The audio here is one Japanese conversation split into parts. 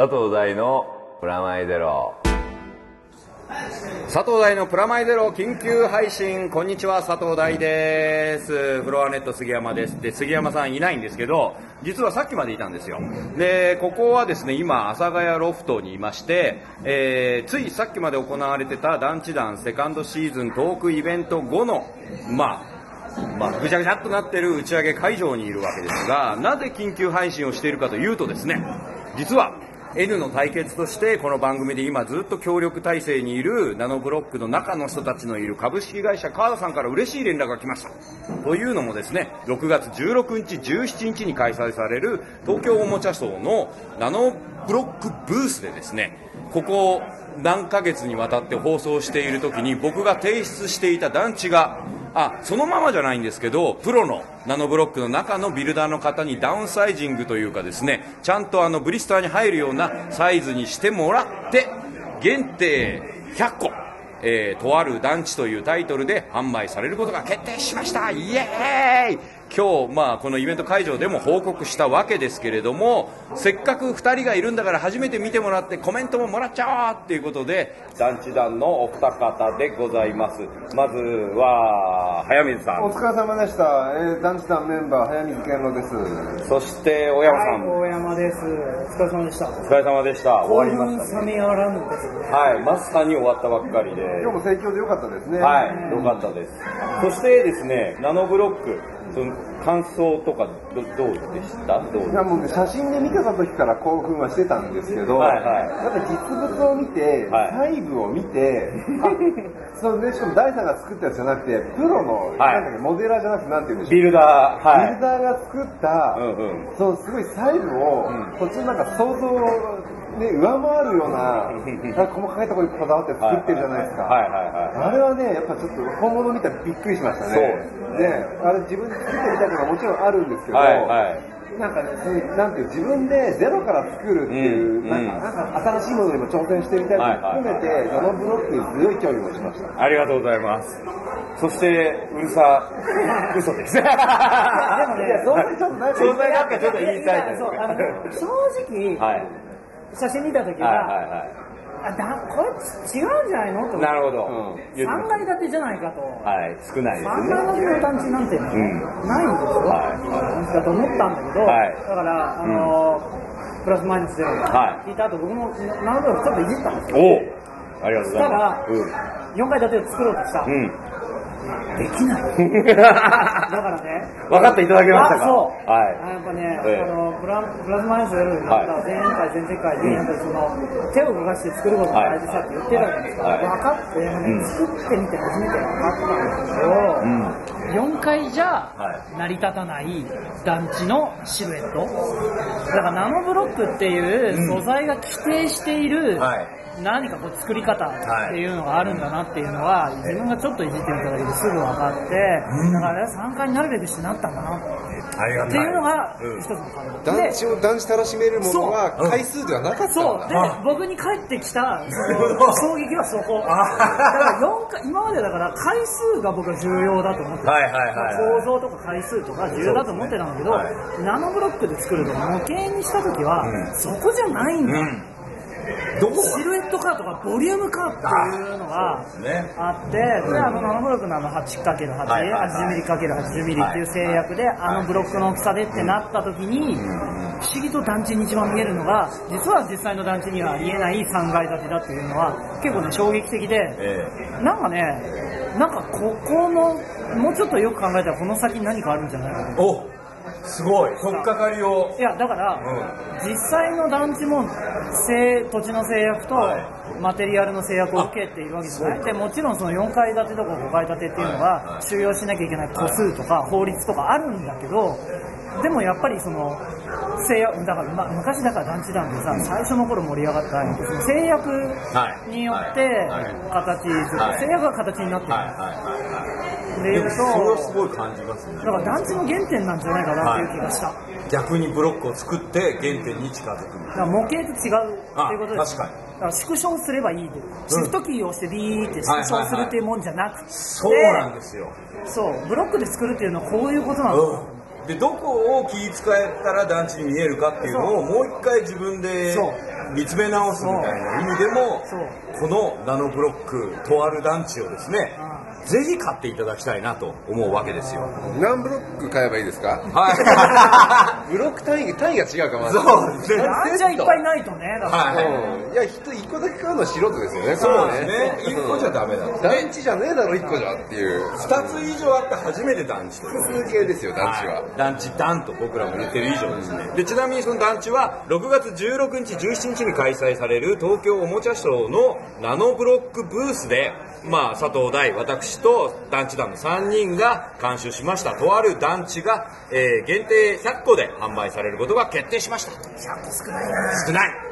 佐藤大のプラマイゼロ。佐藤大のプラマイゼロ緊急配信。こんにちは佐藤大です。フロアネット杉山です。で杉山さんいないんですけど実はさっきまでいたんですよ。でここはですね今阿佐ヶ谷ロフトにいまして、えーついさっきまで行われてた団地団セカンドシーズントークイベント後のまあまあ、ぐちゃぐちゃっとなってる打ち上げ会場にいるわけですが、なぜ緊急配信をしているかというとですね、実は N の対決としてこの番組で今ずっと協力体制にいるナノブロックの中の人たちのいる株式会社川田さんから嬉しい連絡が来ました。というのもですね、6月16日、17日に開催される東京おもちゃショーのナノブロックブースでですね、ここを何ヶ月にわたって放送している時に僕が提出していた団地があそのままじゃないんですけどプロのナノブロックの中のビルダーの方にダウンサイジングというかですねちゃんとあのブリスターに入るようなサイズにしてもらって限定100個えーとある団地というタイトルで販売されることが決定しました。イエーイ！今日、まあ、このイベント会場でも報告したわけですけれどもせっかく2人がいるんだから初めて見てもらってコメントももらっちゃおうっていうことで団地団のお二方でございます。まずは早水さんお疲れ様でした。えー、団地団メンバー、早水健郎です。そして大山さん、大山です。お疲れ様でした。お疲れ様でした終わりましたね冷めやらぬですね。はいまさに終わったばっかりで今日も盛況でよかったですね。はい、よかったです。そしてですね、ナノブロック、その感想とかどどうでした？どういやもうね、写真で見てた時から興奮はしてたんですけど、はいはい。やっぱ実物を見て、はい。細部を見て、あそのね、しかも大さんが作ったやつじゃなくて、プロの、はい。なんだっけモデラーじゃなくて、なんて言うんでしょう。ビルダー、はビルダーが作った、うんうん。そのすごい細部を、うん。途中なんか想像を、ね、上回るような、な細かいところにこだわって作ってるじゃないですか。はいはいはい。あれはね、やっぱちょっと本物見たらびっくりしましたね。そうね、あれ自分で作ってみたいなのがもちろんあるんですけど、はいはいなんかね、そういうなんていう自分でゼロから作るっていう、うんなんかなんか新しいものにも挑戦してみたいなのも含めて、ナノブロックに強い興味を持ちました。ありがとうございます。そして、うるさ、嘘です。でもでもねいや、そんなにちょっとなんかそんなになんかちょっと言いたいですそうあの正直、はい。写真見た時はいは、はあだこれ違うんじゃないのと。なるほど。うん言って3ます階建てじゃないかと。はい、少ないです3ね。階建ての団地なんてね、んないんですよ。はだと思ったんだけど、はいだから、あのプラスマイナスゼロはい聞いた後、僕もなるほどちょっといじったんですよ。おおありがとうございただます。4階建てを作ろうとした。うん。うん。できない。だからね、分かっていただけましたか？あそう。はいあやっぱね、ええあのプラプラスマイナスゼロになったは前回、前々回で、やっぱりその手を動かして作ることが大事さって言ってたじゃないですか。はい分かって、ねうん作ってみて初めて分かったんですけど、うん。4階じゃはい成り立たない団地のシルエット。だからナノブロックっていう素材が規定している、はい。何かこう作り方っていうのがあるんだなっていうのは、自分がちょっといじってみただけですぐ分かって、だから3階になるべくしてなったんだな。っていうのがうん一つの感覚団で地を団地楽しめるものは回数ではなかったんそう。だ。で僕に返ってきた 衝撃はそこ。だから4回今までだから回数が僕は重要だと思ってた。はいはいはいはい。構造とか回数とか重要だと思ってたんだけど、はい。ナノブロックで作ると模型にした時は、うん。そこじゃないんだ、うん。シルエットかとかボリュームかっていうのがあって、で、あの、ナノブロックのあの 8×8、はいはいはい。80mm×80mm っていう制約で、あのブロックの大きさでってなった時に、不思議と団地に一番見えるのが、実は実際の団地にはありえない3階建てだっていうのは、結構ね、衝撃的で、えなんかね、なんかここの、もうちょっとよく考えたらこの先に何かあるんじゃないかな。え。おすごい。とっかかりを。いや、だから、実際の団地も制土地の制約とはい。マテリアルの制約を受けているわけじゃない。でもちろんその4階建てとか5階建てっていうのは収容しなきゃいけない個数とか法律とかあるんだけどでもやっぱりその制約だから、まあ、昔だから団地団でさ最初の頃盛り上がったその制約によってはい。はい。はい。制約が形になってる、はい。でいうとそれはすごい感じますね。だ。から団地の原点なんじゃないかなっていう気がした、逆にブロックを作って原点に近づく。だから模型と違うっていうことですあ確かに。だから縮小すればいいで、シフトキーを押してビーって縮小するっていうもんじゃなくて、そうなんですよ。そうブロックで作るっていうのはこういうことなんだ、うん。で、どこを気使えたら団地に見えるかっていうのをもう一回自分で見つめ直すみたいな意味でもこのナノブロックとある団地をですねぜひ買っていただきたいなと思うわけですよ。何ブロック買えばいいですか？は ブロック単位単位が違うかまいずそうですね。団地はいっぱいないとねだからはい。うん。いや人一個だけ買うのは素人ですよねそうですね。一個じゃダメだ団地じゃねえだろ一個じゃっていう。二つ以上あって初めて団地複数形ですよ団地は。団地団と僕らも言ってる以上ですね。でちなみにその団地は6月16日17日に開催される東京おもちゃショーのナノブロックブースでまあ佐藤大私と団地団の3人が監修しました。とある団地が、えー限定100個で販売されることが決定しました。100個少ないな。少ない。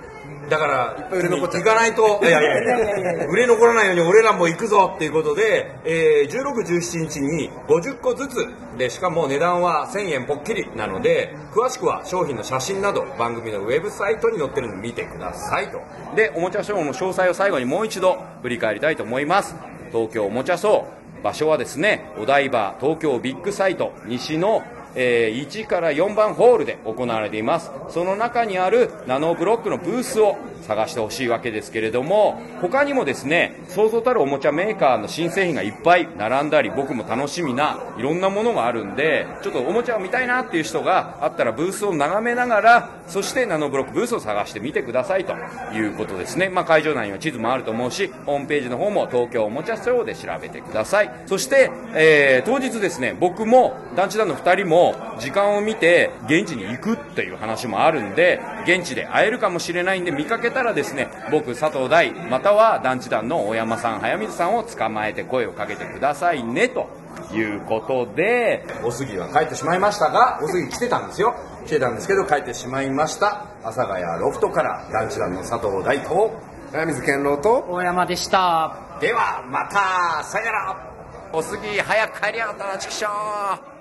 だからいっぱい売れ残っ行かないと いやいやいや売れ残らないように俺らも行くぞっていうことで、えー、16、17日に50個ずつでしかも値段は1000円ぽっきりなので詳しくは商品の写真など番組のウェブサイトに載ってるので見てくださいと。でおもちゃショーの詳細を最後にもう一度振り返りたいと思います東京おもちゃ層場所はですねお台場東京ビッグサイト西のえー1から4番ホールで行われています。その中にあるナノブロックのブースを探してほしいわけですけれども他にもですねそうそうたるおもちゃメーカーの新製品がいっぱい並んだり僕も楽しみないろんなものがあるんでちょっとおもちゃを見たいなっていう人があったらブースを眺めながらそしてナノブロックブースを探してみてくださいということですね、まあ、会場内には地図もあると思うしホームページの方も東京おもちゃショーで調べてください。そして、えー当日ですね僕も団地団の2人も時間を見て現地に行くっていう話もあるんで現地で会えるかもしれないんで見かけたらですね僕佐藤大または団地団の大山さん早水さんを捕まえて声をかけてくださいねということでお杉は帰ってしまいましたがお杉来てたんですよ。来てたんですけど帰ってしまいました。阿佐ヶ谷ロフトから団地団の佐藤大と早水健郎と。大山でした。ではまたさよなら。お杉早く帰りやがったなチキショー